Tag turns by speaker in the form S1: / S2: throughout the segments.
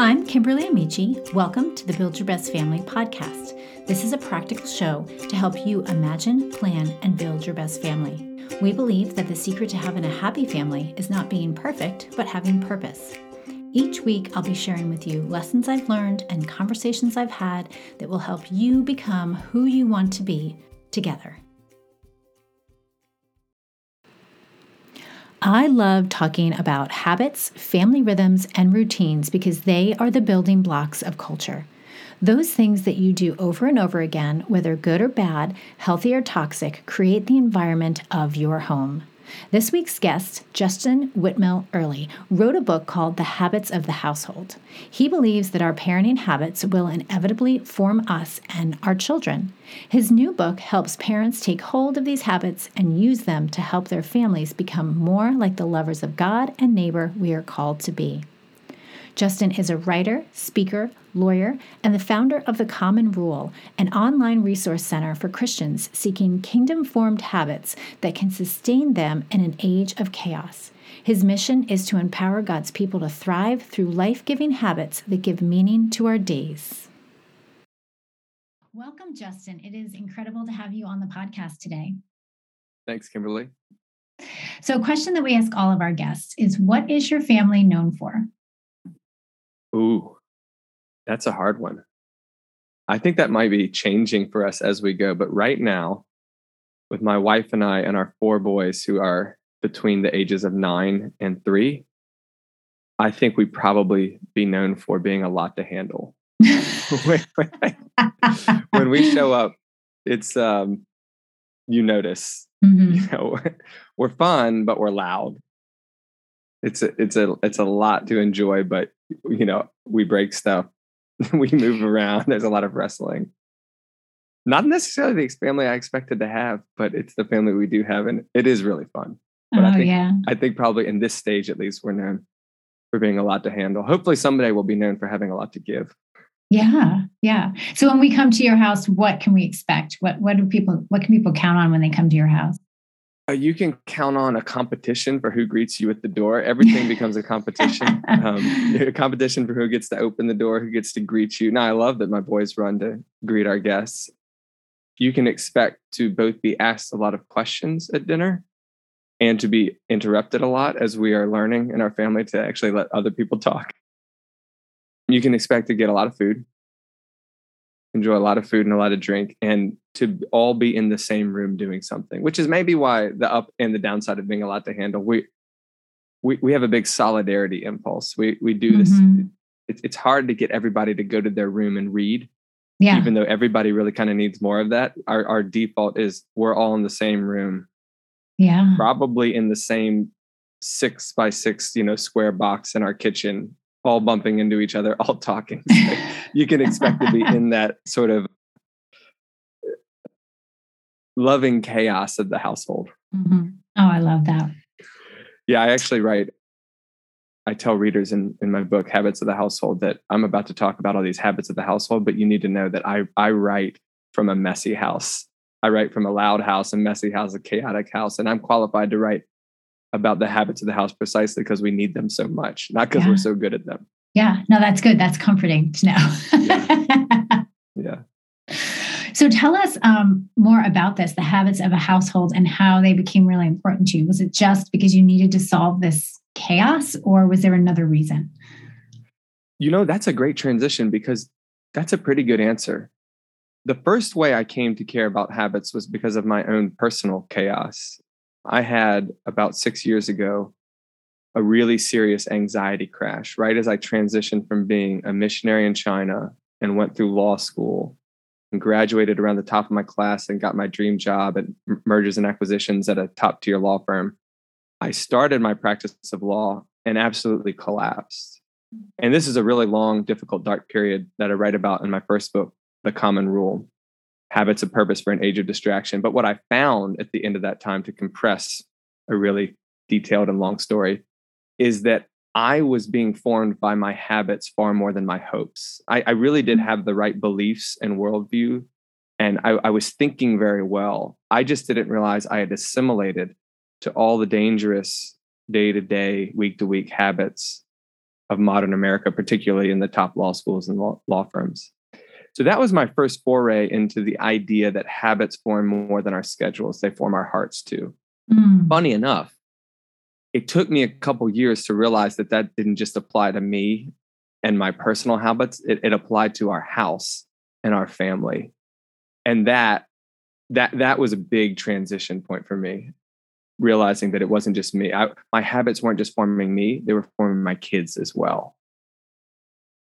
S1: I'm Kimberly Amici. Welcome to the Build Your Best Family podcast. This is a practical show to help you imagine, plan, and build your best family. We believe that the secret to having a happy family is not being perfect, but having purpose. Each week, I'll be sharing with you lessons I've learned and conversations I've had that will help you become who you want to be together. I love talking about habits, family rhythms, and routines because they are the building blocks of culture. Those things that you do over and over again, whether good or bad, healthy or toxic, create the environment of your home. This week's guest, Justin Whitmel Earley, wrote a book called The Habits of the Household. He believes that our parenting habits will inevitably form us and our children. His new book helps parents take hold of these habits and use them to help their families become more like the lovers of God and neighbor we are called to be. Justin is a writer, speaker, lawyer, and the founder of The Common Rule, an online resource center for Christians seeking kingdom formed habits that can sustain them in an age of chaos. His mission is to empower God's people to thrive through life giving habits that give meaning to our days. Welcome, Justin. It is incredible to have you on the podcast today.
S2: Thanks, Kimberly.
S1: So, a question that we ask all of our guests is What is your family known for?
S2: Ooh, that's a hard one. I think that might be changing for us as we go. But right now, with my wife and I and our four boys who are between the ages of nine and three, I think we probably be known for being a lot to handle. when we show up, it's um, you notice. Mm-hmm. You know, we're fun, but we're loud. It's a it's a it's a lot to enjoy, but you know, we break stuff, we move around. There's a lot of wrestling. Not necessarily the family I expected to have, but it's the family we do have, and it is really fun. But
S1: oh,
S2: I think,
S1: yeah.
S2: I think probably in this stage, at least, we're known for being a lot to handle. Hopefully, someday we'll be known for having a lot to give.
S1: Yeah, yeah. So when we come to your house, what can we expect? What what do people what can people count on when they come to your house?
S2: Uh, you can count on a competition for who greets you at the door. Everything becomes a competition. Um, a competition for who gets to open the door, who gets to greet you. Now, I love that my boys run to greet our guests. You can expect to both be asked a lot of questions at dinner and to be interrupted a lot as we are learning in our family to actually let other people talk. You can expect to get a lot of food enjoy a lot of food and a lot of drink and to all be in the same room doing something which is maybe why the up and the downside of being a lot to handle we we, we have a big solidarity impulse we we do this mm-hmm. it's, it's hard to get everybody to go to their room and read yeah. even though everybody really kind of needs more of that our, our default is we're all in the same room
S1: yeah
S2: probably in the same six by six you know square box in our kitchen all bumping into each other, all talking. You can expect to be in that sort of loving chaos of the household.
S1: Mm-hmm. Oh, I love that.
S2: Yeah, I actually write. I tell readers in, in my book, Habits of the Household, that I'm about to talk about all these habits of the household, but you need to know that I, I write from a messy house. I write from a loud house, a messy house, a chaotic house, and I'm qualified to write about the habits of the house precisely because we need them so much, not because yeah. we're so good at them.
S1: Yeah, no, that's good. That's comforting to know.
S2: yeah. yeah.
S1: So tell us um, more about this, the habits of a household and how they became really important to you. Was it just because you needed to solve this chaos or was there another reason?
S2: You know, that's a great transition because that's a pretty good answer. The first way I came to care about habits was because of my own personal chaos. I had about six years ago a really serious anxiety crash right as I transitioned from being a missionary in China and went through law school and graduated around the top of my class and got my dream job at mergers and acquisitions at a top tier law firm. I started my practice of law and absolutely collapsed. And this is a really long, difficult, dark period that I write about in my first book, The Common Rule habits of purpose for an age of distraction. But what I found at the end of that time to compress a really detailed and long story is that I was being formed by my habits far more than my hopes. I, I really did mm. have the right beliefs and worldview, and I, I was thinking very well. I just didn't realize I had assimilated to all the dangerous day to day, week to week habits of modern America, particularly in the top law schools and law, law firms. So that was my first foray into the idea that habits form more than our schedules, they form our hearts too. Mm. Funny enough, it took me a couple years to realize that that didn't just apply to me and my personal habits, it, it applied to our house and our family. And that that that was a big transition point for me realizing that it wasn't just me I, my habits weren't just forming me they were forming my kids as well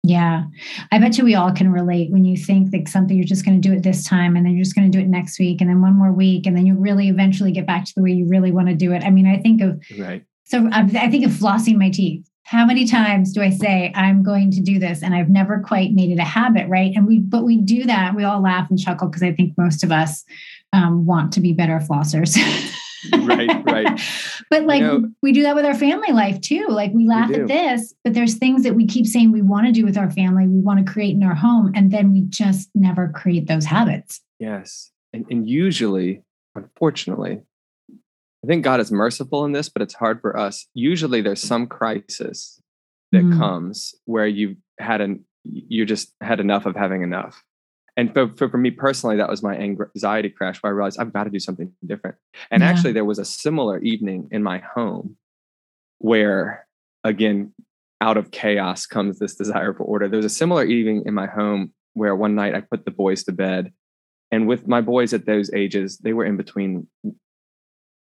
S1: yeah. I bet you we all can relate when you think that something you're just going to do it this time and then you're just going to do it next week and then one more week and then you really eventually get back to the way you really want to do it. I mean, I think of right. So I think of flossing my teeth. How many times do I say I'm going to do this and I've never quite made it a habit, right? And we but we do that. We all laugh and chuckle because I think most of us um, want to be better flossers.
S2: right, right.
S1: but like you know, we do that with our family life too. Like we laugh we at this, but there's things that we keep saying we want to do with our family, we want to create in our home, and then we just never create those habits.
S2: Yes. And, and usually, unfortunately, I think God is merciful in this, but it's hard for us. Usually there's some crisis that mm. comes where you've had an you just had enough of having enough and for, for, for, me personally that was my anxiety crash where i realized i've got to do something different and yeah. actually there was a similar evening in my home where again out of chaos comes this desire for order there was a similar evening in my home where one night i put the boys to bed and with my boys at those ages they were in between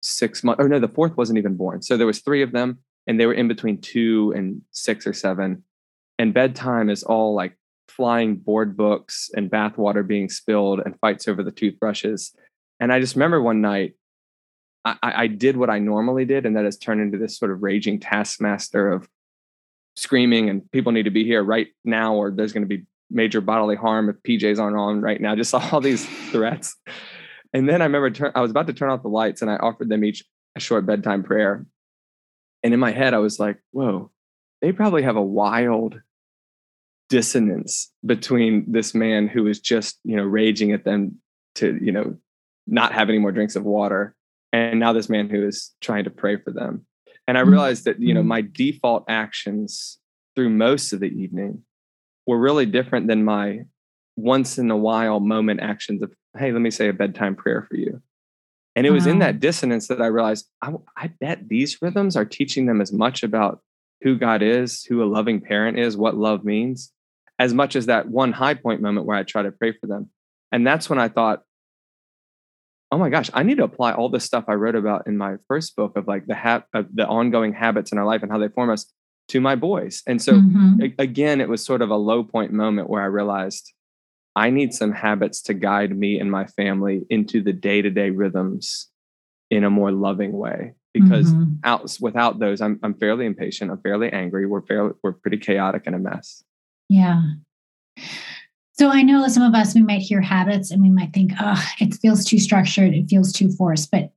S2: six months or no the fourth wasn't even born so there was three of them and they were in between two and six or seven and bedtime is all like flying board books and bathwater being spilled and fights over the toothbrushes. And I just remember one night I, I did what I normally did, and that has turned into this sort of raging taskmaster of screaming and people need to be here right now, or there's going to be major bodily harm if PJs aren't on right now. Just all these threats. And then I remember turn, I was about to turn off the lights and I offered them each a short bedtime prayer. And in my head, I was like, whoa, they probably have a wild dissonance between this man who is just you know raging at them to you know not have any more drinks of water and now this man who is trying to pray for them and i mm-hmm. realized that you know mm-hmm. my default actions through most of the evening were really different than my once in a while moment actions of hey let me say a bedtime prayer for you and it was in that dissonance that i realized I, I bet these rhythms are teaching them as much about who god is who a loving parent is what love means as much as that one high point moment where I try to pray for them. And that's when I thought, oh my gosh, I need to apply all the stuff I wrote about in my first book of like the ha- of the ongoing habits in our life and how they form us to my boys. And so mm-hmm. a- again, it was sort of a low point moment where I realized I need some habits to guide me and my family into the day-to-day rhythms in a more loving way. Because mm-hmm. out, without those, I'm, I'm fairly impatient. I'm fairly angry. We're fairly, we're pretty chaotic and a mess.
S1: Yeah. So I know some of us, we might hear habits and we might think, oh, it feels too structured, it feels too forced. But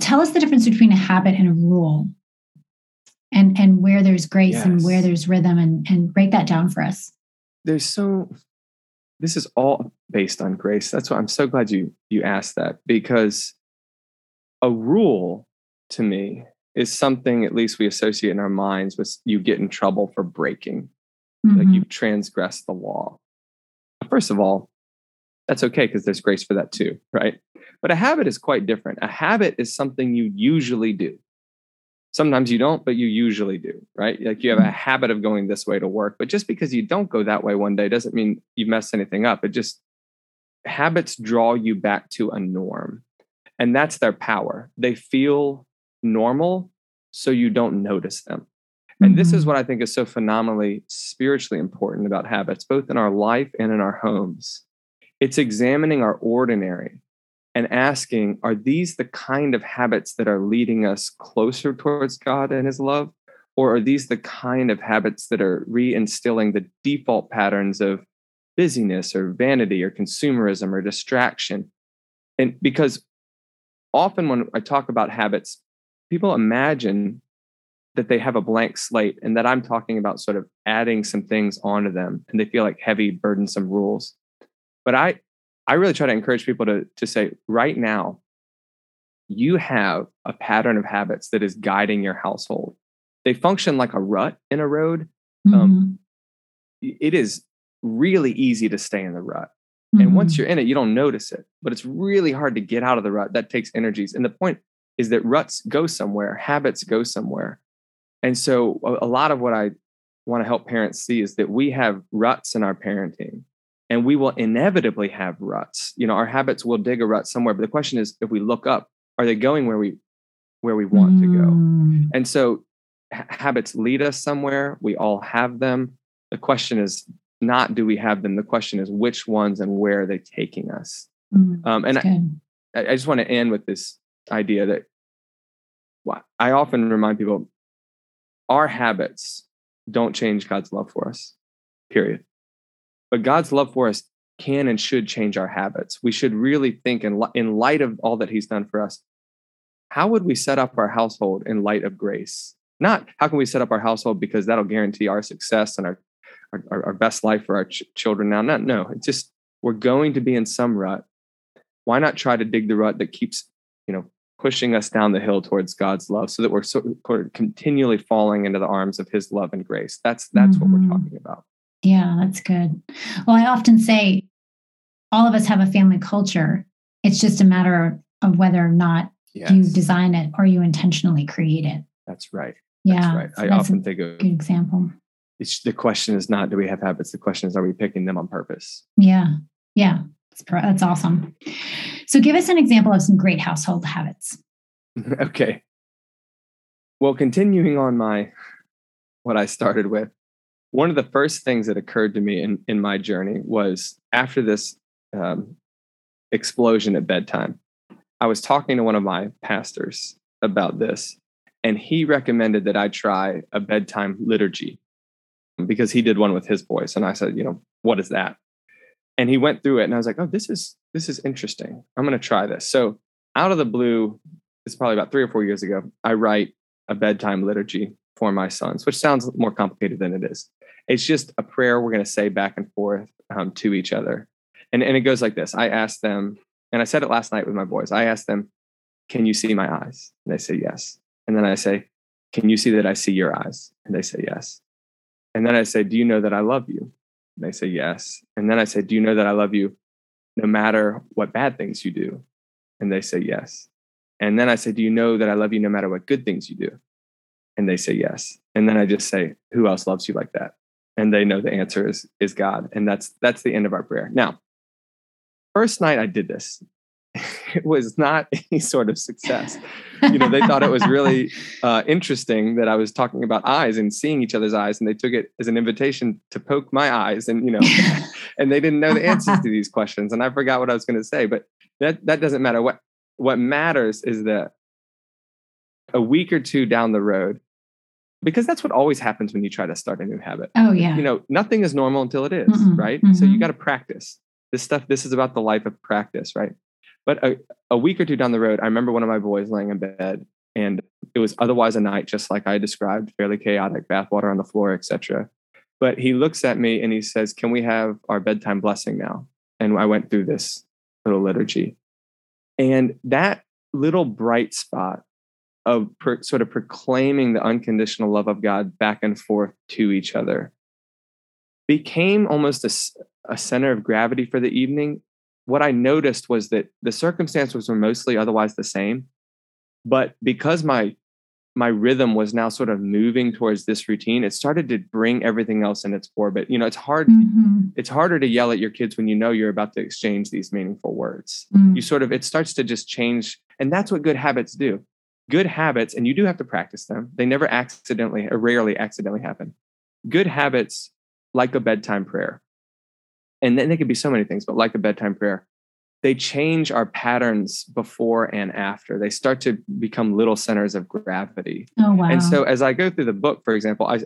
S1: tell us the difference between a habit and a rule and and where there's grace yes. and where there's rhythm and and break that down for us.
S2: There's so this is all based on grace. That's why I'm so glad you you asked that because a rule to me is something at least we associate in our minds with you get in trouble for breaking mm-hmm. like you've transgressed the law. First of all, that's okay because there's grace for that too, right? But a habit is quite different. A habit is something you usually do. Sometimes you don't, but you usually do, right? Like you have a mm-hmm. habit of going this way to work, but just because you don't go that way one day doesn't mean you mess anything up. It just habits draw you back to a norm. And that's their power. They feel normal, so you don't notice them. And this is mm-hmm. what I think is so phenomenally spiritually important about habits, both in our life and in our homes. It's examining our ordinary and asking, are these the kind of habits that are leading us closer towards God and His love? Or are these the kind of habits that are reinstilling the default patterns of busyness or vanity or consumerism or distraction? And because often when I talk about habits, people imagine that they have a blank slate and that I'm talking about sort of adding some things onto them and they feel like heavy, burdensome rules. But I I really try to encourage people to to say right now you have a pattern of habits that is guiding your household. They function like a rut in a road,
S1: Mm-hmm.
S2: Um, it is really easy to stay in the rut. And once
S1: Mhm.
S2: you're in it, you don't notice it, but it's really hard to get out of the rut. That takes energies. And the point is that ruts go somewhere, habits go somewhere. And so, a, a lot of what I want to help parents see is that we have ruts in our parenting and we will inevitably have ruts. You know, our habits will dig a rut somewhere. But the question is, if we look up, are they going where we where we want to go?
S1: Mm.
S2: And so ha- habits lead us somewhere. We all have them. The question is not do we have them? The question is which ones and where are they taking us?
S1: Mm.
S2: Um, and I. I just want to end with this idea that I often remind people our habits don't change God's love for us, period. But God's love for us can and should change our habits. We should really think in, in light of all that He's done for us, how would we set up our household in light of grace? Not how can we set up our household because that'll guarantee our success and our, our, our best life for our ch- children now. Not, no, it's just we're going to be in some rut. Why not try to dig the rut that keeps, you know, pushing us down the hill towards God's love so that we're so, sort of continually falling into the arms of his love and grace. That's that's what
S1: Mhm.
S2: we're talking about.
S1: Yeah, that's good. Well, I often say all of us have a family culture. It's just a matter of whether or not
S2: Yes.
S1: you design it or you intentionally create it.
S2: that's right.
S1: Yeah.
S2: That's right.
S1: so
S2: I often think of
S1: good example.
S2: it's, the question is not do we have habits? The question is are we picking them on purpose?
S1: Yeah. Yeah. That's, that's awesome. So give us an example of some great household habits.
S2: okay. Well, continuing on my what I started with, one of the first things that occurred to me in, in my journey was after this um, explosion at bedtime, I was talking to one of my pastors about this, and he recommended that I try a bedtime liturgy because he did one with his voice. And I said, you know, what is that? And he went through it, and I was like, oh, this is this is interesting. I'm going to try this. So out of the blue, it's probably about three or four years ago, I write a bedtime liturgy for my sons, which sounds more complicated than it is. It's just a prayer we're going to say back and forth um, to each other. And, and it goes like this I asked them, and I said it last night with my boys I asked them, Can you see my eyes? And they say yes. And then I say, Can you see that I see your eyes? And they say yes. And then I say, Do you know that I love you? And they say yes. And then I say, Do you know that I love you no matter what bad things you do? And they say yes. And then I say, Do you know that I love you no matter what good things you do? And they say yes. And then I just say, Who else loves you like that? And they know the answer is is God. And that's that's the end of our prayer. Now, first night I did this, it was not any sort of success. You know, they thought it was really uh, interesting that I was talking about eyes and seeing each other's eyes, and they took it as an invitation to poke my eyes, and you know, and they didn't know the answers to these questions, and I forgot what I was going to say, but that that doesn't matter. What what matters is that a week or two down the road, because that's what always happens when you try to start a new habit.
S1: Oh, yeah.
S2: You know, nothing is normal until it is,
S1: Mm-mm,
S2: right? So you
S1: mhm.
S2: got to practice this stuff. This is about the life of practice, right? But a, a week or two down the road, I remember one of my boys laying in bed, and it was otherwise a night just like I described, fairly chaotic, bathwater on the floor, etc. But he looks at me and he says, "Can we have our bedtime blessing now?" And I went through this little liturgy, and that little bright spot of pro- sort of proclaiming the unconditional love of God back and forth to each other became almost a center of gravity for the evening. What I noticed was that the circumstances were mostly otherwise the same, but because my my rhythm was now sort of moving towards this routine, it started to bring everything else in its orbit. You know, it's hard
S1: Mhm.
S2: it's harder to yell at your kids when you know you're about to exchange these meaningful words
S1: Mm.
S2: you sort of it starts to just change and that's what good habits do good habits and you do have to practice them they never accidentally or rarely accidentally happen good habits like a bedtime prayer and then they could be so many things but like a bedtime prayer they change our patterns before and after they start to become little centers of gravity
S1: Oh, wow.
S2: and so as I go through the book, for example, I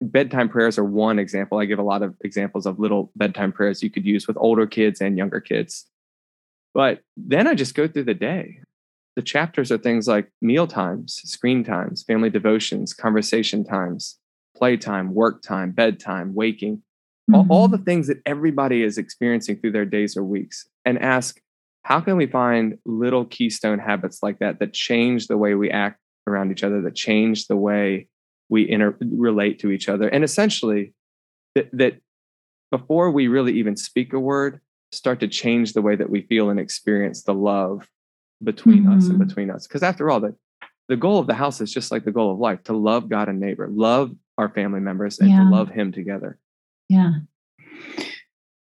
S2: bedtime prayers are one example. I give a lot of examples of little bedtime prayers you could use with older kids and younger kids. But then I just go through the day. The chapters are things like meal times, screen times, family devotions, conversation times, playtime, work time, bedtime, waking, all, all
S1: Mhm.
S2: the things that everybody is experiencing through their days or weeks, and ask, how can we find little keystone habits like that that change the way we act around each other, that change the way we inter- relate to each other. And essentially, that, that before we really even speak a word, start to change the way that we feel and experience the love between mm-hmm. us and mm-hmm. between us. Because after all, the, the goal of the house is just like the goal of life to love God and neighbor, love our family members, and yeah. to love Him together.
S1: Yeah.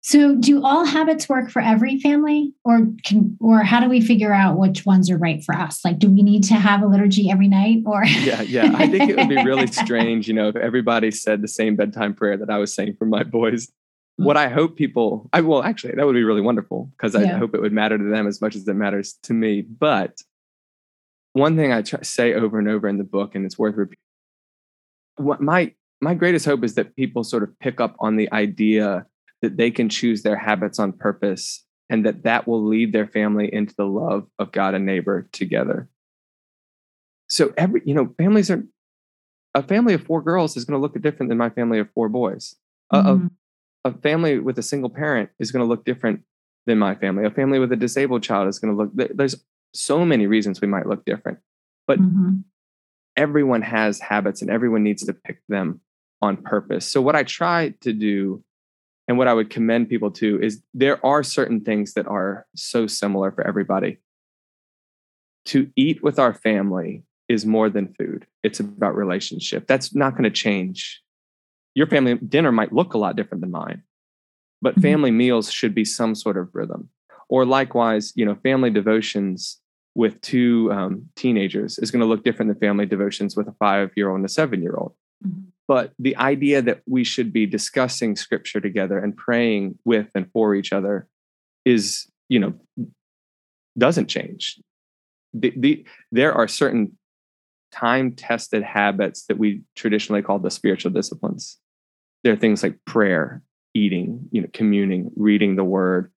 S1: So, do all habits work for every family, or can, or how do we figure out which ones are right for us? Like, do we need to have a liturgy every night, or?
S2: yeah, yeah. I think it would be really strange, you know, if everybody said the same bedtime prayer that I was saying for my boys. What I hope people, I well, actually, that would be really wonderful because I yeah. hope it would matter to them as much as it matters to me. But one thing I try, say over and over in the book, and it's worth repeating. What my my greatest hope is that people sort of pick up on the idea that they can choose their habits on purpose and that that will lead their family into the love of God and neighbor together. So every, you know, families are a family of four girls is going to look different than my family of four boys. Mm-hmm. A, a, family with a single parent is going to look different than my family. A family with a disabled child is going to look there's so many reasons we might look different. But mm-hmm. everyone has habits and everyone needs to pick them on purpose. So what I try to do and what I would commend people to is there are certain things that are so similar for everybody. To eat with our family is more than food. It's about relationship. That's not going to change. Your family dinner might look a lot different than mine, but mm-hmm. family meals should be some sort of rhythm. Or likewise, you know, family devotions with two um, teenagers is going to look different than family devotions with a five year old and a seven year old. Mm-hmm. But the idea that we should be discussing scripture together and praying with and for each other is, you know, doesn't change. The, the, there are certain time tested habits that we traditionally call the spiritual disciplines. There are things like prayer, eating, you know, communing, reading the word,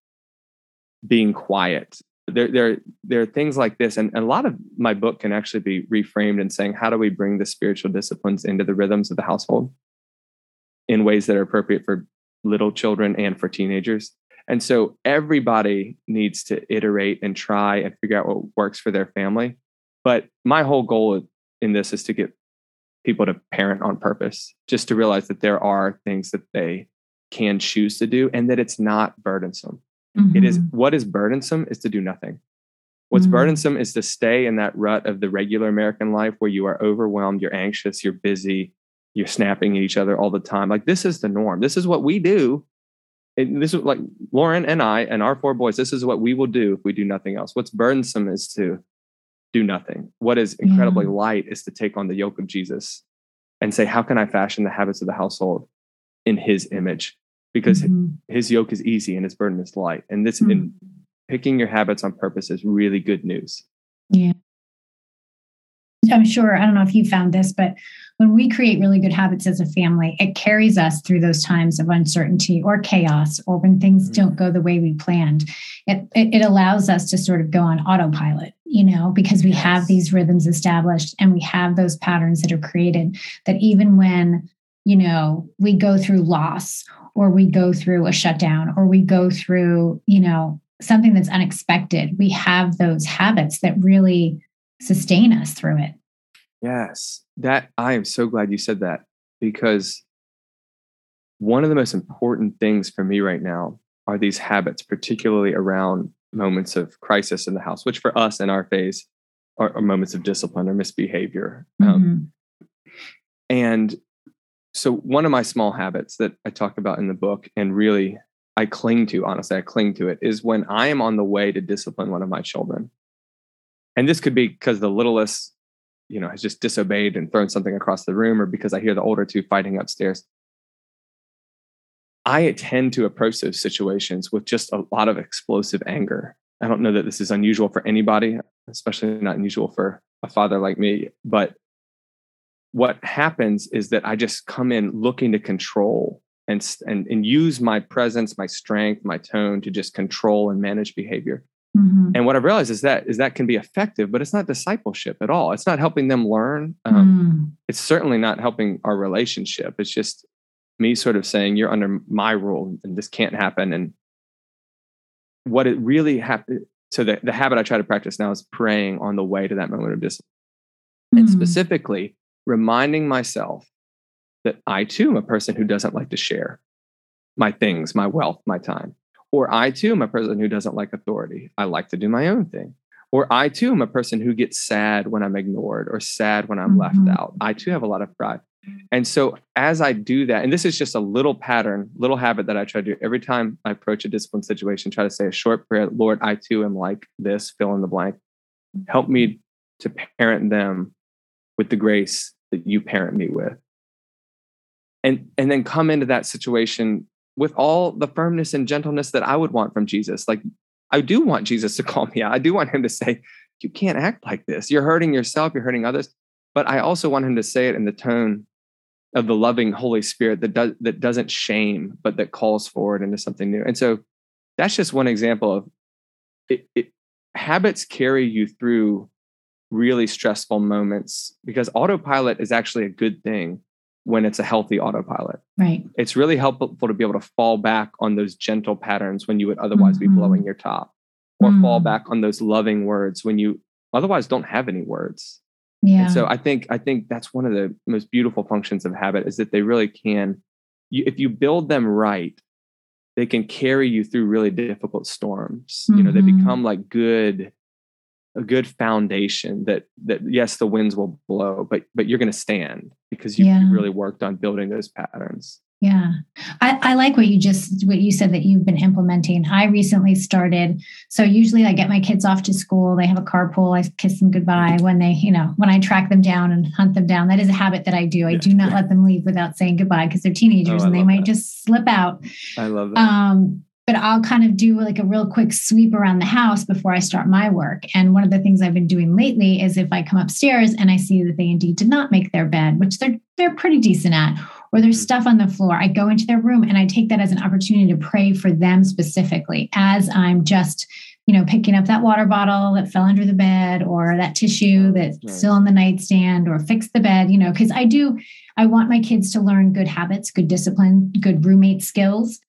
S2: being quiet, there, there, there are things like this, and, and a lot of my book can actually be reframed in saying, how do we bring the spiritual disciplines into the rhythms of the household in ways that are appropriate for little children and for teenagers? And so everybody needs to iterate and try and figure out what works for their family. But my whole goal in this is to get people to parent on purpose, just to realize that there are things that they can choose to do and that it's not burdensome. Mm-hmm. It is mm-hmm. what is burdensome is to do nothing. What's mm-hmm. burdensome is to stay in that rut of the regular American life where you are overwhelmed, you're anxious, you're busy, you're snapping at each other all the time. Like this is the norm. This is what we do. And this is like Lauren and I and our four boys. This is what we will do if we do nothing else. What's burdensome is to do nothing. What is incredibly yeah. light is to take on the yoke of Jesus and say, How can I fashion the habits of the household in his image? because mm-hmm. his yoke is easy and his burden is light. And this, mm-hmm. in picking your habits on purpose, is really good news.
S1: Yeah. I'm sure, I don't know if you found this, but when we create really good habits as a family, it carries us through those times of uncertainty or chaos or when things mm-hmm. don't go the way we planned. It, it, it, allows us to sort of go on autopilot, you know, because we yes. have these rhythms established and we have those patterns that are created that even when, you know, we go through loss or we go through a shutdown or we go through, you know, something that's unexpected, we have those habits that really sustain us through it.
S2: Yes. That I am so glad you said that because one of the most important things for me right now are these habits, particularly around moments of crisis in the house, which for us in our phase are, are moments of discipline or misbehavior. Um, mm-hmm. Um, and so one of my small habits that I talk about in the book and really I cling to, honestly, I cling to it is when I am on the way to discipline one of my children. And this could be because the littlest, you know, has just disobeyed and thrown something across the room, or because I hear the older two fighting upstairs. I tend to approach those situations with just a lot of explosive anger. I don't know that this is unusual for anybody, especially not unusual for a father like me, but what happens is that I just come in looking to control and, and, and use my presence, my strength, my tone to just control and manage behavior. Mm-hmm. And what I've realized is that is that can be effective, but it's not discipleship at all. It's not helping them learn. Um, mm. It's certainly not helping our relationship. It's just me sort of saying, "You're under my rule, and this can't happen." And what it really happened. So the, the habit I try to practice now is praying on the way to that moment of discipline, mm. and specifically reminding myself that I too am a person who doesn't like to share my things, my wealth, my time. Or I too am a person who doesn't like authority. I like to do my own thing. Or I too am a person who gets sad when I'm ignored or sad when I'm mm-hmm. left out. I too have a lot of pride. And so as I do that, and this is just a little pattern, little habit that I try to do every time I approach a discipline situation, try to say a short prayer, Lord, I too am like this, fill in the blank. Help me to parent them with the grace that you parent me with. And and then come into that situation with all the firmness and gentleness that I would want from Jesus. Like I do want Jesus to call me out. I do want him to say, you can't act like this. You're hurting yourself, you're hurting others. But I also want him to say it in the tone of the loving Holy Spirit that does that doesn't shame, but that calls forward into something new. And so that's just one example of it, it habits carry you through really stressful moments because autopilot is actually a good thing when it's a healthy autopilot.
S1: Right.
S2: It's really helpful to be able to fall back on those gentle patterns when you would otherwise mm-hmm. be blowing your top, or mm-hmm. fall back on those loving words when you otherwise don't have any words.
S1: Yeah.
S2: And so I think I think that's one of the most beautiful functions of habit is that they really can, you, if you build them right, they can carry you through really difficult storms. Mm-hmm. You know, they mm-hmm. become like good, a good foundation that that yes, the winds will blow, but but you're going to stand because you, yeah. you really worked on building those patterns.
S1: Yeah. I, I, like what you just what you said that you've been implementing. I recently started. So usually I get my kids off to school. They have a carpool. I kiss them goodbye when they, you know, when I track them down and hunt them down. That is a habit that I do. I do not let them leave without saying goodbye because they're teenagers oh, and they might that. just slip out.
S2: I love that.
S1: Um, but I'll kind of do like a real quick sweep around the house before I start my work. And one of the things I've been doing lately is if I come upstairs and I see that they indeed did not make their bed, which they're they're pretty decent at, or there's mm-hmm. stuff on the floor, I go into their room and I take that as an opportunity to pray for them specifically as I'm just, you know, picking up that water bottle that fell under the bed or that tissue that's right. still on the nightstand or fix the bed, you know, because I do, I want my kids to learn good habits, good discipline, good roommate skills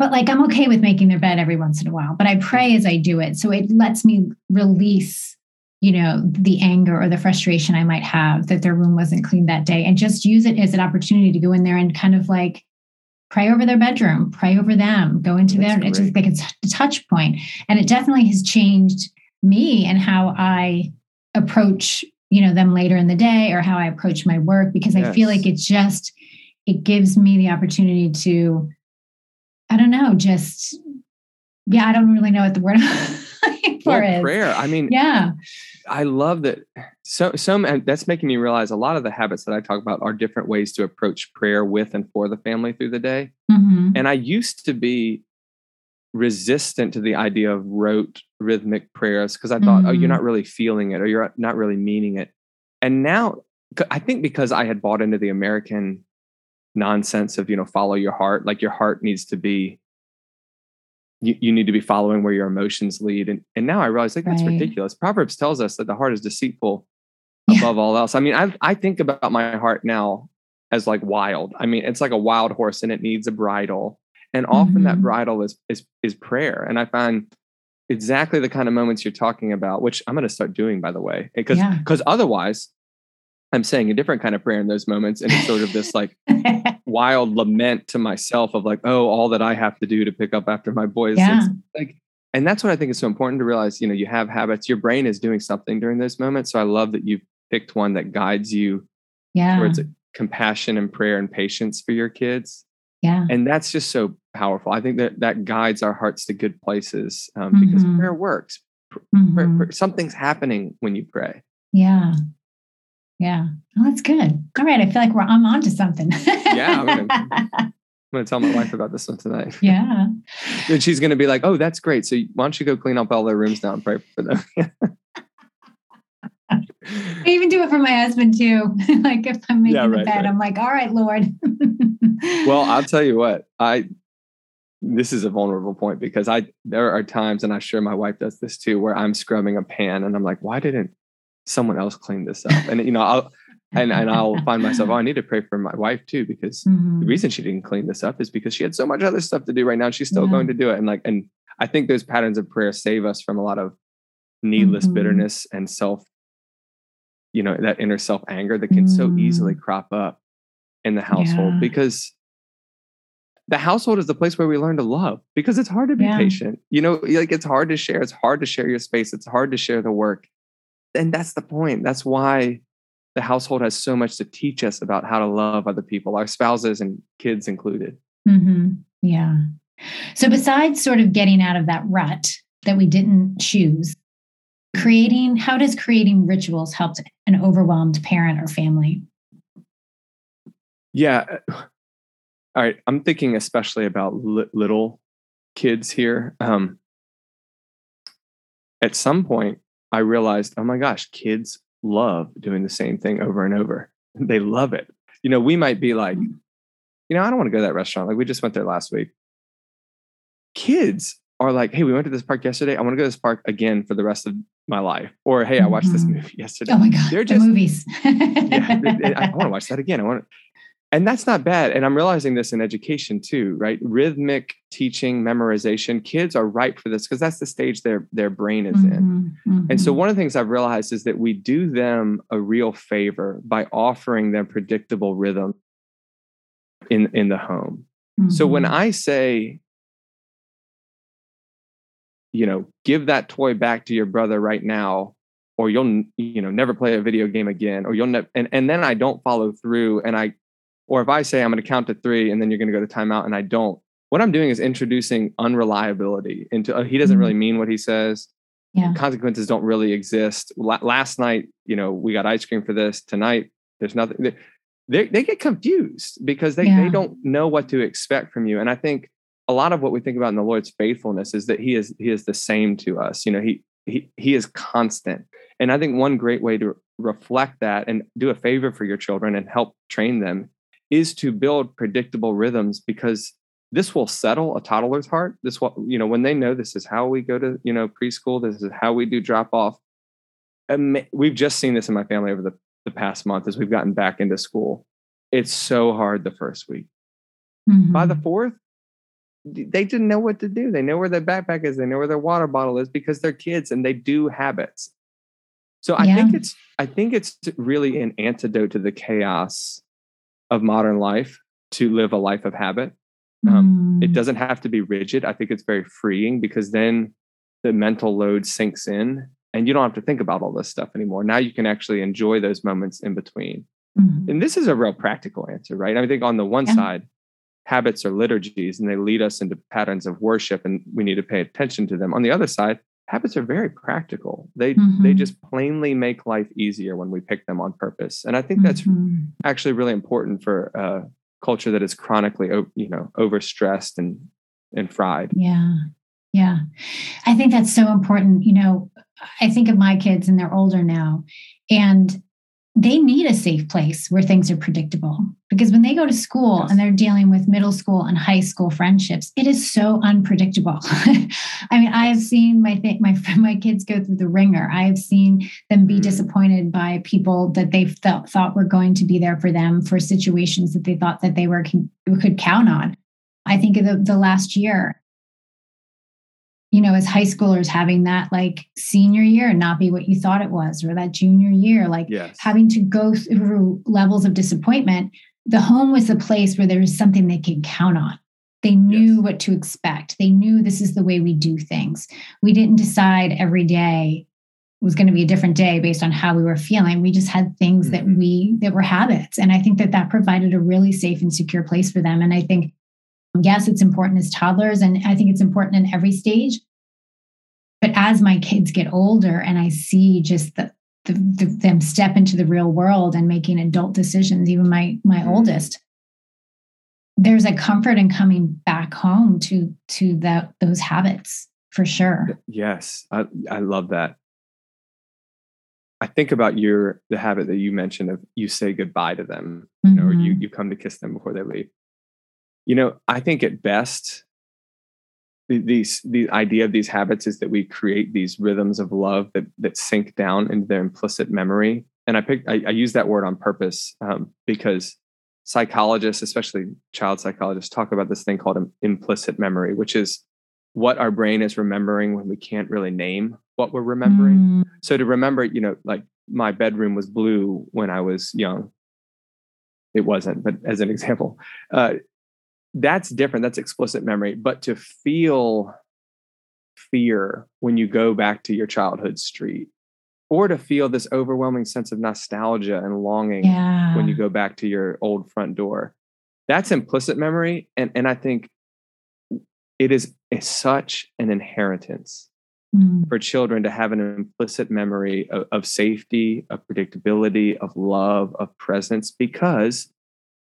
S1: but like I'm okay with making their bed every once in a while, but I pray as I do it. So it lets me release, you know, the anger or the frustration I might have that their room wasn't cleaned that day and just use it as an opportunity to go in there and kind of like pray over their bedroom, pray over them, go into That's their, it's just like it's a touch point. And it definitely has changed me and how I approach, you know, them later in the day or how I approach my work because yes. I feel like it just, it gives me the opportunity to I don't know, just yeah, I don't really know what the word for well.
S2: Prayer. I mean,
S1: yeah.
S2: I love that. So, some that's making me realize a lot of the habits that I talk about are different ways to approach prayer with and for the family through the day. Mm-hmm. And I used to be resistant to the idea of rote rhythmic prayers because I thought, mm-hmm. oh, you're mm-hmm. not really feeling it or you're not really meaning it. And now, I think because I had bought into the American nonsense of you know follow your heart like your heart needs to be you, you need to be following where your emotions lead and and now i realize like that's right. ridiculous proverbs tells us that the heart is deceitful yeah. above all else i mean i i think about my heart now as like wild i mean it's like a wild horse and it needs a bridle and often mm-hmm. that bridle is is is prayer and i find exactly the kind of moments you're talking about which i'm going to start doing by the way because because yeah. otherwise I'm saying a different kind of prayer in those moments. And it's sort of this like wild lament to myself of like, oh, all that I have to do to pick up after my boys. Yeah. like, and that's what I think is so important to realize, you know, you have habits, your brain is doing something during those moments. So I love that you picked one that guides you
S1: yeah.
S2: towards compassion and prayer and patience for your kids.
S1: Yeah.
S2: And that's just so powerful. I think that that guides our hearts to good places um, mm-hmm. because prayer works. Mm-hmm. Something's happening when you pray.
S1: Yeah. Yeah. Oh, that's good. All right. I feel like we're I'm on to something.
S2: yeah. I'm gonna, I'm gonna, tell my wife about this one tonight.
S1: Yeah.
S2: and she's gonna be like, oh, that's great. So why don't you go clean up all their rooms now and pray for them?
S1: I even do it for my husband too. like if I'm making yeah, right, the bed, right. I'm like, all right, Lord.
S2: well, I'll tell you what, I this is a vulnerable point because I there are times, and I'm sure my wife does this too, where I'm scrubbing a pan and I'm like, why didn't someone else cleaned this up and you know i'll and and i'll find myself oh i need to pray for my wife too because mm-hmm. the reason she didn't clean this up is because she had so much other stuff to do right now and she's still yeah. going to do it and like and i think those patterns of prayer save us from a lot of needless mm-hmm. bitterness and self you know, that inner self anger that can mm. so easily mm. crop up in the household yeah. because the household is the place where we learn to love because it's hard to be yeah. patient. You know, like it's hard to share. It's hard to share your space. It's hard to share the work. And that's the point. That's why the household has so much to teach us about how to love other people, our spouses and kids included.
S1: Mm-hmm. Yeah. So, besides sort of getting out of that rut that we didn't choose, creating, how does creating rituals help an overwhelmed parent or family?
S2: Yeah. All right. I'm thinking especially about li- little kids here. Um, at some point, I realized, oh my gosh, kids love doing the same thing over and over. They love it. You know, we might be like, mm. you know, I don't want to go to that restaurant. Like we just went there last week. Kids are like, hey, we went to this park yesterday. I want to go to this park again for the rest of my life. Or hey, I watched mm-hmm. this movie yesterday.
S1: Oh my god, they're just the movies.
S2: yeah, I want to watch that again. I want to and that's not bad and i'm realizing this in education too right rhythmic teaching memorization kids are ripe for this because that's the stage their their brain is mm-hmm, in mm-hmm. and so one of the things i've realized is that we do them a real favor by offering them predictable rhythm in in the home mm-hmm. so when mm-hmm. i say you know give that toy back to your brother right now or you'll you know never play a video game again or you'll never and, and then i don't follow through and i or if I say I'm going to count to three and then you're going to go to timeout and I don't, what I'm doing is introducing unreliability into uh, he doesn't really mm-hmm. mean what he says. Yeah. Consequences don't really exist. last night, you know, we got ice cream for this. Tonight, there's nothing. They, they, they get confused because they, yeah. they don't know what to expect from you. And I think a lot of what we think about in the Lord's faithfulness is that he is he is the same to us. You know, he he he is constant. And I think one great way to reflect that and do a favor for your children and help train them is to build predictable rhythms because this will settle a toddler's heart. This will, you know, when they know this is how we go to, you know, preschool, this is how we do drop off. And we've just seen this in my family over the, the past month as we've gotten back into school. It's so hard the first week. Mm-hmm. By the fourth, they didn't know what to do. They know where their backpack is. They know where their water bottle is because they're kids and they do habits. So I yeah. think it's I think it's really an antidote to the chaos of modern life to live a life of habit. Um, mm. It doesn't have to be rigid. I think it's very freeing because then the mental load sinks in and you don't have to think about all this stuff anymore. Now you can actually enjoy those moments in between. Mm-hmm. And this is a real practical answer, right? I think on the one yeah. side, habits are liturgies and they lead us into patterns of worship and we need to pay attention to them. On the other side, habits are very practical. They mm-hmm. they just plainly make life easier when we pick them on purpose. And I think that's mm-hmm. actually really important for a culture that is chronically you know overstressed and and fried.
S1: Yeah. Yeah. I think that's so important. You know, I think of my kids and they're older now and they need a safe place where things are predictable because when they go to school yes. and they're dealing with middle school and high school friendships it is so unpredictable i mean i have seen my th- my my kids go through the wringer i have seen them be mm. disappointed by people that they felt thought were going to be there for them for situations that they thought that they were could count on i think of the, the last year you know, as high schoolers having that like senior year not be what you thought it was, or that junior year, like yes. having to go through levels of disappointment. The home was a place where there was something they could count on. They knew yes. what to expect. They knew this is the way we do things. We didn't decide every day was going to be a different day based on how we were feeling. We just had things mm-hmm. that we that were habits, and I think that that provided a really safe and secure place for them. And I think yes, it's important as toddlers, and I think it's important in every stage. But as my kids get older and I see just the, the, the them step into the real world and making adult decisions, even my my mm-hmm. oldest, there's a comfort in coming back home to to that those habits for sure.
S2: Yes, I, I love that. I think about your the habit that you mentioned of you say goodbye to them, you know, mm-hmm. or you mm-hmm. you come to kiss them before they leave you know, I think at best, these the idea of these habits is that we create these rhythms of love that that sink down into their implicit memory. And I picked I, I use that word on purpose um, because psychologists, especially child psychologists, talk about this thing called implicit memory, which is what our brain is remembering when we can't really name what we're remembering. Mm. So to remember, you know, like my bedroom was blue when I was young. It wasn't, but as an example, uh, that's different. That's explicit memory. But to feel fear when you go back to your childhood street, or to feel this overwhelming sense of nostalgia and longing
S1: yeah.
S2: when you go back to your old front door, that's implicit memory. And, and I think it is such an inheritance mm. for children to have an implicit memory of, of safety, of predictability, of love, of presence, because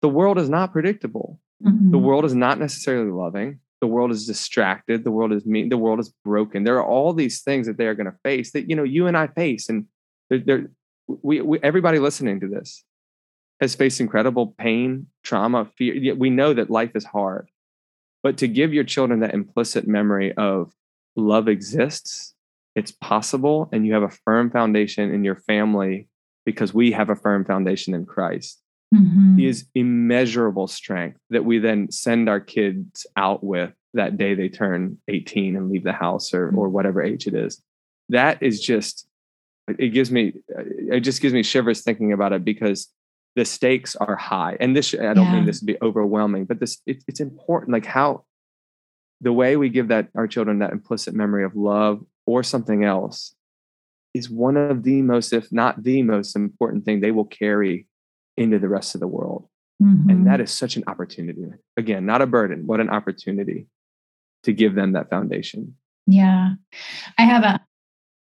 S2: the world is not predictable. Mm-hmm. The world is not necessarily loving. The world is distracted. The world is mean. The world is broken. There are all these things that they are going to face that you know you and I face, and they're, they're we, we everybody listening to this has faced incredible pain, trauma, fear. We know that life is hard, but to give your children that implicit memory of love exists, it's possible, and you have a firm foundation in your family because we have a firm foundation in Christ mm-hmm. is immeasurable strength that we then send our kids out with that day they turn 18 and leave the house or, mm-hmm. or whatever age it is. That is just, it gives me, it just gives me shivers thinking about it because the stakes are high. And this, I don't yeah. mean this to be overwhelming, but this, it, it's important. Like how, the way we give that our children that implicit memory of love or something else is one of the most, if not the most important thing they will carry into the rest of the world. Mm-hmm. And that is such an opportunity. Again, not a burden, what an opportunity to give them that foundation.
S1: Yeah. I have a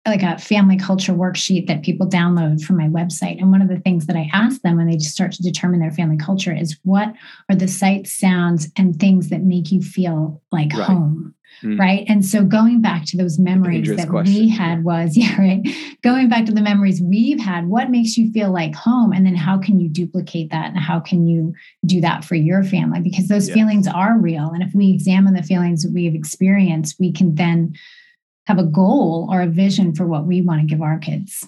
S1: like a family culture worksheet that people download from my website. And one of the things that I ask them when they just start to determine their family culture is what are the sights, sounds, and things that make you feel like right. home? Mm. Right. And so going back to those memories that question. we had was, yeah, right. Going back to the memories we've had, what makes you feel like home? And then how can you duplicate that? And how can you do that for your family? Because those yes. feelings are real. And if we examine the feelings that we've experienced, we can then have a goal or a vision for what we want to give our kids.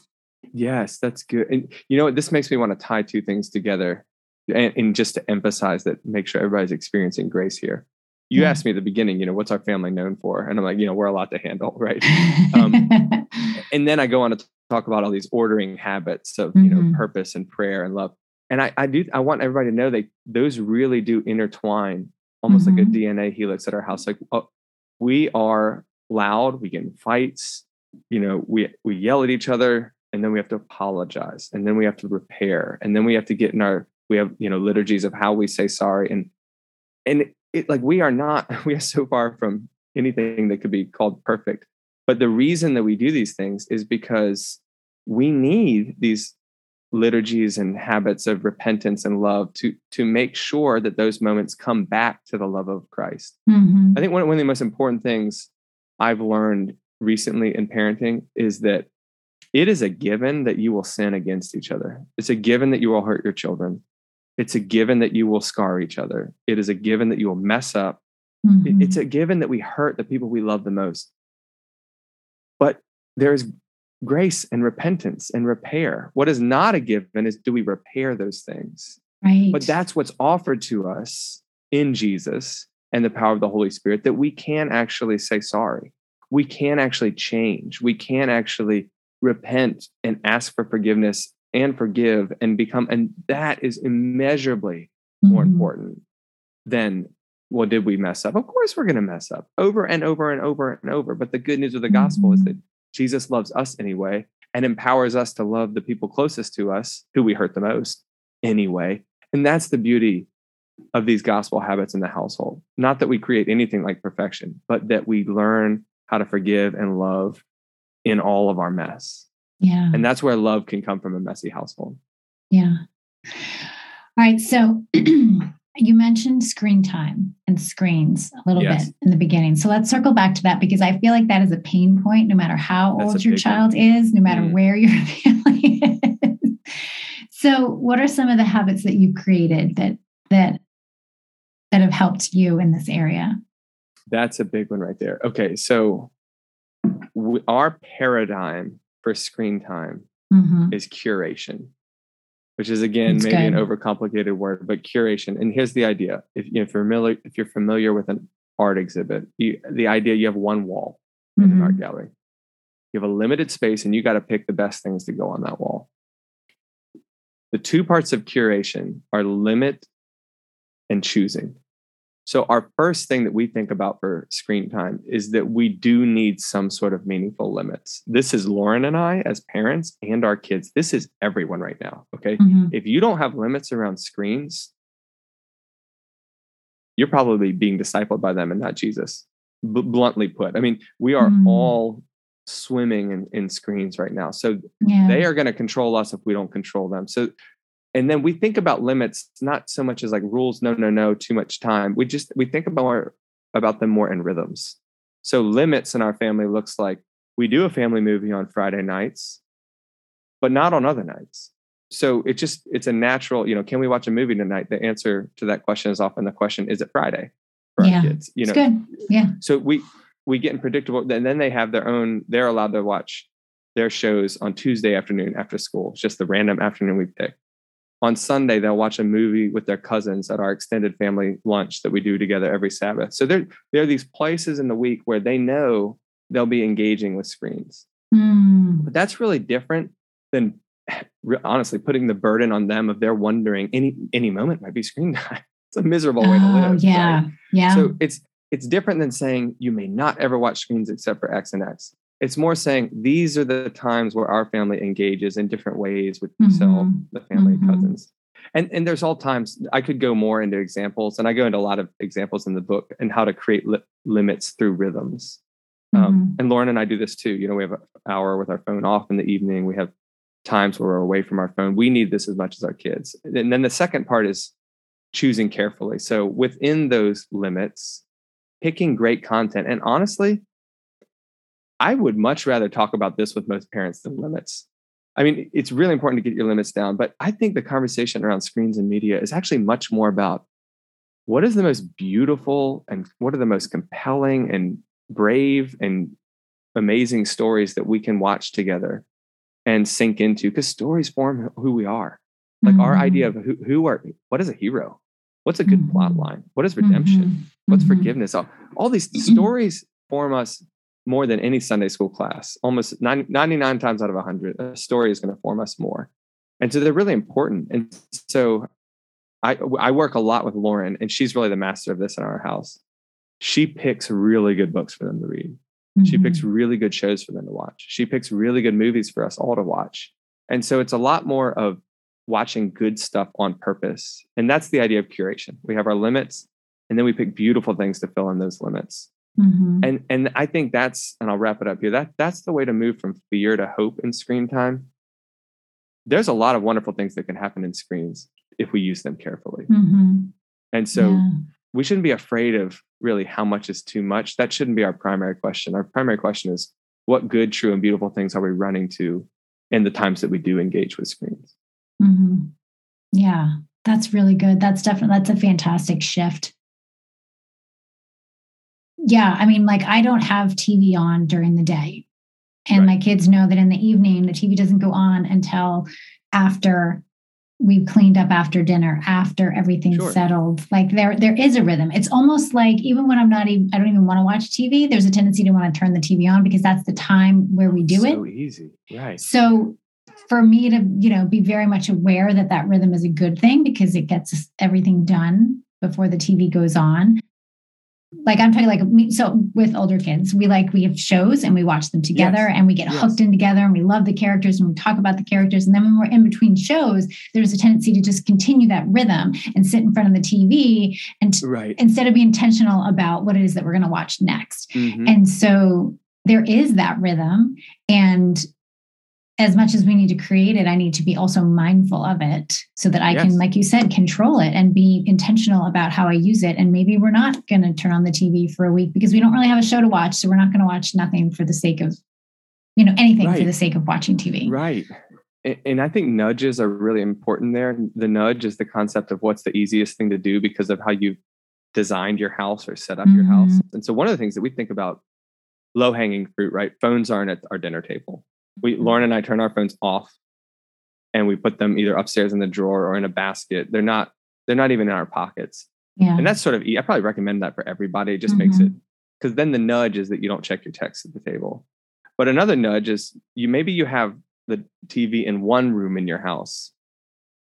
S2: Yes, that's good. And you know what? This makes me want to tie two things together and, and just to emphasize that, make sure everybody's experiencing grace here. You asked me at the beginning, you know, what's our family known for? And I'm like, you know, we're a lot to handle, right? Um, and then I go on to talk about all these ordering habits of, you know, mm-hmm. purpose and prayer and love. And I, I do, I want everybody to know that those really do intertwine almost mm-hmm. like a mm-hmm. DNA helix at our house. Like, oh, we are loud, we get in fights, you know, we we yell at each other, and then we have to apologize, and then we have to repair, and then we have to get in our we have you know liturgies of how we say sorry, and and it like we are not we are so far from anything that could be called perfect. But the reason that we do these things is because we need these liturgies and habits of repentance and love to to make sure that those moments come back to the love of Christ. Mm-hmm. I think one, one of the most important things I've learned recently in parenting is that it is a given that you will sin against each other. It's a given that you will hurt your children. It's a given that you will scar each other. It is a given that you will mess up. Mm-hmm. It's a given that we hurt the people we love the most. But there's grace and repentance and repair. What is not a given is do we repair those things?
S1: Right.
S2: But that's what's offered to us in Jesus and the power of the Holy Spirit that we can actually say sorry. We can actually change. We can actually repent and ask for forgiveness and forgive and become, and that is immeasurably mm-hmm. more important than, well, did we mess up? Of course, we're going to mess up over and over and over and over. But the good news of the gospel mm-hmm. is that Jesus loves us anyway and empowers us to love the people closest to us who we hurt the most anyway. And that's the beauty of these gospel habits in the household. Not that we create anything like perfection, but that we learn how to forgive and love in all of our mess.
S1: Yeah.
S2: And that's where love can come from a messy household.
S1: Yeah. All right. So you mentioned screen time and screens a little yes. bit in the beginning. So let's circle back to that because I feel like that is a pain point no matter how that's old your child one. is, no matter mm. where your family is. So, what are some of the habits that you've created that that that have helped you in this area?
S2: That's a big one right there. Okay, so we, our paradigm for screen time mm-hmm. is curation, which is again That's maybe good. an overcomplicated word, but curation. And here's the idea: if you're familiar, if you're familiar with an art exhibit, you, the idea you have one wall mm-hmm. in an art gallery, you have a limited space, and you got to pick the best things to go on that wall. the two parts of curation are limit and choosing. So, our first thing that we think about for screen time is that we do need some sort of meaningful limits. This is Lauren and I as parents and our kids. This is everyone right now. Okay. Mm-hmm. If you don't have limits around screens, you're probably being discipled by them and not Jesus, B- bluntly put. I mean, we are mm. all swimming in, in screens right now. So yeah. they are going to control us if we don't control them. So and then we think about limits not so much as like rules no no no too much time. We just we think about about them more in rhythms. So limits in our family looks like we do a family movie on friday nights but not on other nights. So it just it's a natural you know can we watch a movie tonight? The answer to that question is often the question is it friday
S1: for yeah, our kids? You know? good. Yeah.
S2: So we we get in predictable and then they have their own they're allowed to watch their shows on tuesday afternoon after school. It's just the random afternoon we pick on Sunday, they'll watch a movie with their cousins at our extended family lunch that we do together every Sabbath. So there, there are these places in the week where they know they'll be engaging with screens. Mm. But that's really different than honestly putting the burden on them of their wondering any any moment might be screen time. It's a miserable way to oh, live.
S1: Yeah. Right? Yeah.
S2: So it's it's different than saying you may not ever watch screens except for X and X it's more saying these are the times where our family engages in different ways with yourself, mm-hmm. the family mm-hmm. cousins. And, and there's all times I could go more into examples, and I go into a lot of examples in the book and how to create li- limits through rhythms. Um, mm-hmm. Um, and Lauren and I do this too. You know, we have an hour with our phone off in the evening. We have times where we're away from our phone. We need this as much as our kids. And then the second part is choosing carefully. So within those limits, picking great content. And honestly, I would much rather talk about this with most parents than limits. I mean, it's really important to get your limits down, but I think the conversation around screens and media is actually much more about what is the most beautiful and what are the most compelling and brave and amazing stories that we can watch together and sink into because stories form who we are. Like mm-hmm. our idea mm-hmm. of who, who are, what is a hero? What's a good mm-hmm. plot line? What is redemption? Mm-hmm. What's mm-hmm. forgiveness? All, all these stories form us more than any Sunday school class. Almost 90, 99 times out of 100, a story is going to form us more. And so they're really important. And so I, I work a lot with Lauren, and she's really the master of this in our house. She picks really good books for them to read. Mm-hmm. She picks really good shows for them to watch. She picks really good movies for us all to watch. And so it's a lot more of watching good stuff on purpose. And that's the idea of curation. We have our limits, and then we pick beautiful things to fill in those limits. Mm-hmm. And and I think that's and I'll wrap it up here. That that's the way to move from fear to hope in screen time. There's a lot of wonderful things that can happen in screens if we use them carefully. Mm-hmm. And so yeah. we shouldn't be afraid of really how much is too much. That shouldn't be our primary question. Our primary question is what good, true, and beautiful things are we running to in the times that we do engage with screens?
S1: Mm-hmm. Yeah, that's really good. That's definitely that's a fantastic shift yeah, I mean, like I don't have TV on during the day. And right. my kids know that in the evening, the TV doesn't go on until after we've cleaned up after dinner, after everything's sure. settled. Like there, there is a rhythm. It's almost like even when I'm not even, I don't even want to watch TV. There's a tendency to want to turn the TV on because that's the time where we do
S2: so
S1: it.
S2: So easy, right?
S1: So for me to, you know, be very much aware that that rhythm is a good thing because it gets everything done before the TV goes on like I'm talking like so with older kids, we like we have shows and we watch them together yes. and we get yes. hooked in together and we love the characters and we talk about the characters. And then when we're in between shows, there's a tendency to just continue that rhythm and sit in front of the TV and right. instead of be intentional about what it is that we're going to watch next. Mm-hmm. And so there is that rhythm and as much as we need to create it, I need to be also mindful of it so that I yes. can, like you said, control it and be intentional about how I use it. And maybe we're not going to turn on the TV for a week because we don't really have a show to watch. So we're not going to watch nothing for the sake of, you know, anything right. for the sake of watching TV.
S2: Right. And I think nudges are really important there. The nudge is the concept of what's the easiest thing to do because of how you've designed your house or set up mm-hmm. your house. Mm-hmm. And so one of the things that we think about low hanging fruit, right? Phones aren't at our dinner table we Lauren and I turn our phones off and we put them either upstairs in the drawer or in a basket. They're not they're not even in our pockets. Yeah. And that's sort of I probably recommend that for everybody. It just mm-hmm. makes it because then the nudge is that you don't check your text at the table. But another nudge is you maybe you have the TV in one room in your house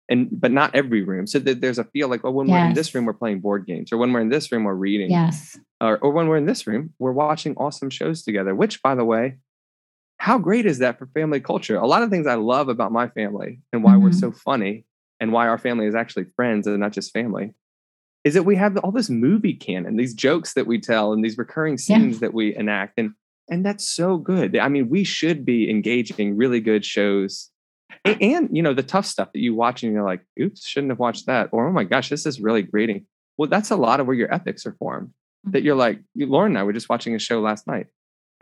S2: and but not every room. So that there's a feel like, oh, when yes. we're in this room, we're playing board games, or when we're in this room, we're reading.
S1: Yes.
S2: Or, or when we're in this room, we're watching awesome shows together. Which, by the way, how great is that for family culture? A lot of things I love about my family and why mm-hmm. we're so funny and why our family is actually friends and not just family is that we have all this movie canon, these jokes that we tell and these recurring scenes yeah. that we enact. And and that's so good. I mean, we should be engaging really good shows. And, and, you know, the tough stuff that you watch and you're like, oops, shouldn't have watched that. Or oh my gosh, this is really grating. Well, that's a lot of where your ethics are formed. That you're like, Lauren and I were just watching a show last night.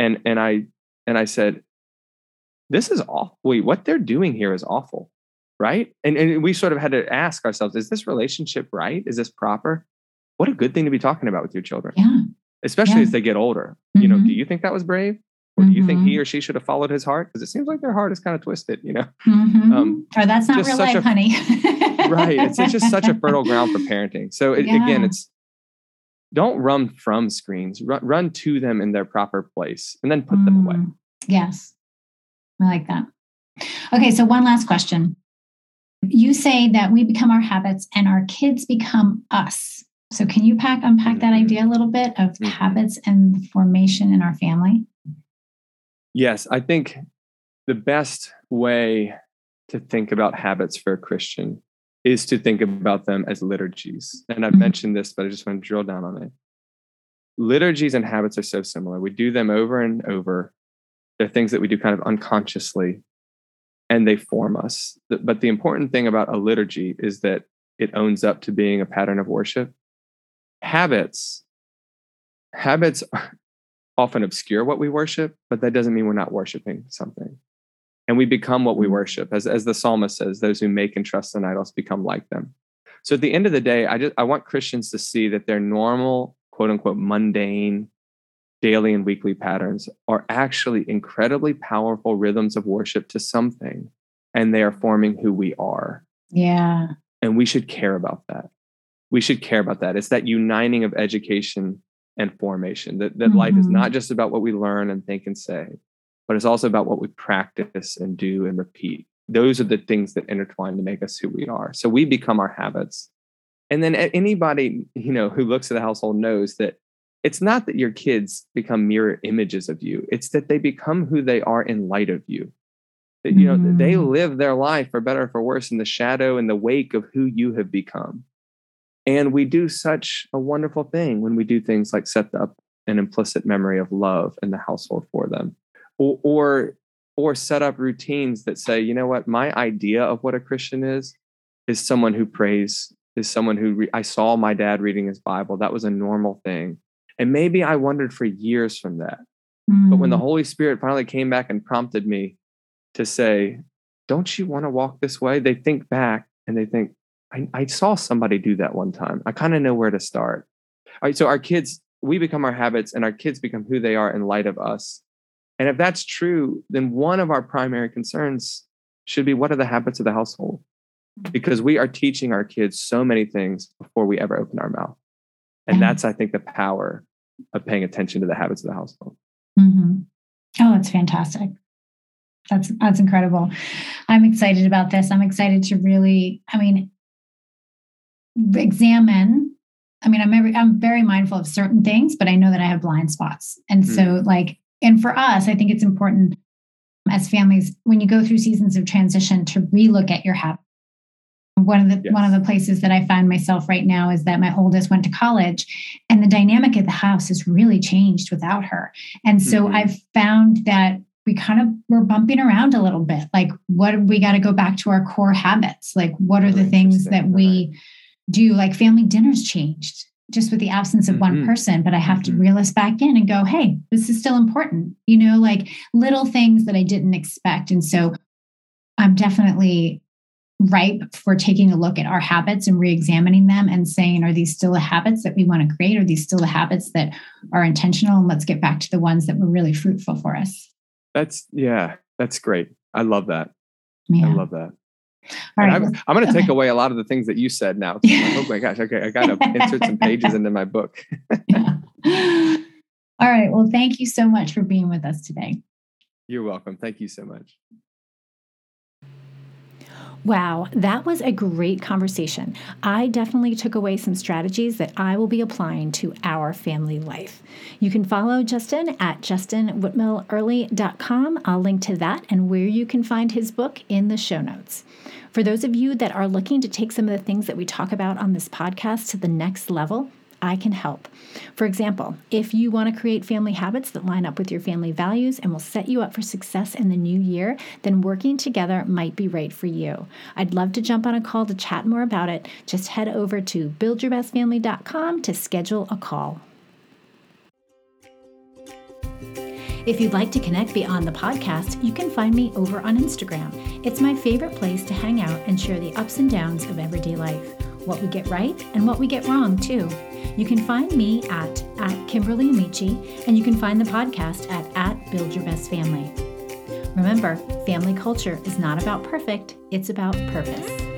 S2: And and I and I said, this is awful. Wait, what they're doing here is awful right? And, and we sort of had to ask ourselves, is this relationship right? Is this proper? What a good thing to be talking about with your children.
S1: Yeah.
S2: Especially yeah. as they get older. Mm-hmm. You know, do mm-hmm. you think that was brave? Or do you think he mm-hmm. or she should have followed his heart? Because it seems like their heart is kind of twisted, you know?
S1: Mm-hmm. Um, or that's not real life, a, honey.
S2: right. It's, it's, just such a fertile ground for parenting. So it, yeah. again, it's don't run from screens, run, run to them in their proper place and then put mm. them away. Mm.
S1: Yes. I like that. Okay. So one last question you say that we become our habits and our kids become us. So can you pack unpack that idea a little bit of mm-hmm. habits and formation in our family?
S2: Yes, I think the best way to think about habits for a Christian is to think about them as liturgies. And I've mm-hmm. mentioned this, but I just want to drill down on it. Liturgies and habits are so similar. We do them over and over. They're things that we do kind of unconsciously and they form us. But the important thing about a liturgy is that it owns up to being a pattern of worship. Habits, habits often obscure what we worship, but that doesn't mean we're not worshiping something. And we become what we mm-hmm. worship. As, as the psalmist says, those who make and trust in idols become like them. So at the end of the day, I just I want Christians to see that their normal, quote unquote, mundane daily and weekly patterns are actually incredibly powerful rhythms of worship to something, and they are forming who we are.
S1: Yeah.
S2: And we should care about that. We should care about that. It's that uniting of education and formation, that, that mm-hmm. life is not mm-hmm. just about what we learn and think and say, but it's also about what we practice and do and repeat. Those are the things that intertwine to make us who we are. So we become our habits. And then anybody, you know, who looks at the household knows that it's not that your kids become mirror images of you. It's that they become who they are in light of you. That you know mm. they live their life for better or for worse in the shadow and the wake of who you have become. And we do such a wonderful thing when we do things like set up an implicit memory of love in the household for them. Or or, or set up routines that say you know what? My idea of what a christian is is someone who prays is someone who re- i saw my dad reading his bible. That was a normal thing and maybe I wondered for years from that. Mm. But when the mm. Holy Spirit finally came back and prompted me to say, Don't you want to walk this way? They think back and they think, I, I saw somebody do that one time. I kind of know where to start. All right. So our kids, we become our habits and our kids become who they are in light of us. And if that's true, then one of our primary concerns should be what are the habits of the household? Because we are teaching our kids so many things before we ever open our mouth. And that's, I think, the power of paying attention to the habits of the household.
S1: Mm-hmm. Oh, that's fantastic. That's that's incredible. I'm excited about this. I'm excited to really, I mean, examine. I mean, I'm every, I'm very mindful of certain things, but I know that I have blind spots. And mm. so, like, and for us, I think it's important as families when you go through seasons of transition to relook at your habits one of the yes. one of the places that I find myself right now is that my oldest went to college and the dynamic of the house has really changed without her. And so mm-hmm. I've found that we kind of we're bumping around a little bit. Like what we got to go back to our core habits. Like what are the things that we do like family dinners changed just with the absence of mm-hmm. one person, but I have mm-hmm. to reel us back in and go, hey, this is still important. You know, like little things that I didn't expect. And so I'm definitely ripe for taking a look at our habits and re-examining them and saying are these still the habits that we want to create are these still the habits that are intentional and let's get back to the ones that were really fruitful for us
S2: that's yeah that's great i love that yeah. i love that
S1: All right.
S2: I'm, I'm going to take away a lot of the things that you said now. oh my gosh. Okay. I got to insert some pages into my book.
S1: yeah. All right. Well, thank you so much for being with us today.
S2: You're welcome. Thank you so much.
S1: Wow, that was a great conversation. I definitely took away some strategies that I will be applying to our family life. You can follow Justin at justinwhitmelearly.com. I'll link to that and where you can find his book in the show notes. For those of you that are looking to take some of the things that we talk about on this podcast to the next level, I can help. For example, if you want to create family habits that line up with your family values and will set you up for success in the new year, then working together might be right for you. I'd love to jump on a call to chat more about it. Just head over to buildyourbestfamily.com to schedule a call. If you'd like to connect beyond the podcast, you can find me over on Instagram. It's my favorite place to hang out and share the ups and downs of everyday life, what we get right and what we get wrong, too. You can find me at, at Kimberly Amici, and you can find the podcast at, at Build Your Best Family. Remember, family culture is not about perfect, it's about purpose.